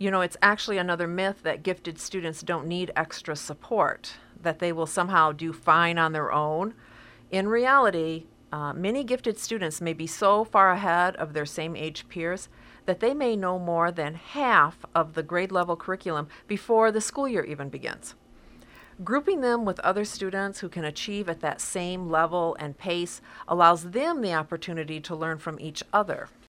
You know, it's actually another myth that gifted students don't need extra support, that they will somehow do fine on their own. In reality, uh, many gifted students may be so far ahead of their same age peers that they may know more than half of the grade level curriculum before the school year even begins. Grouping them with other students who can achieve at that same level and pace allows them the opportunity to learn from each other.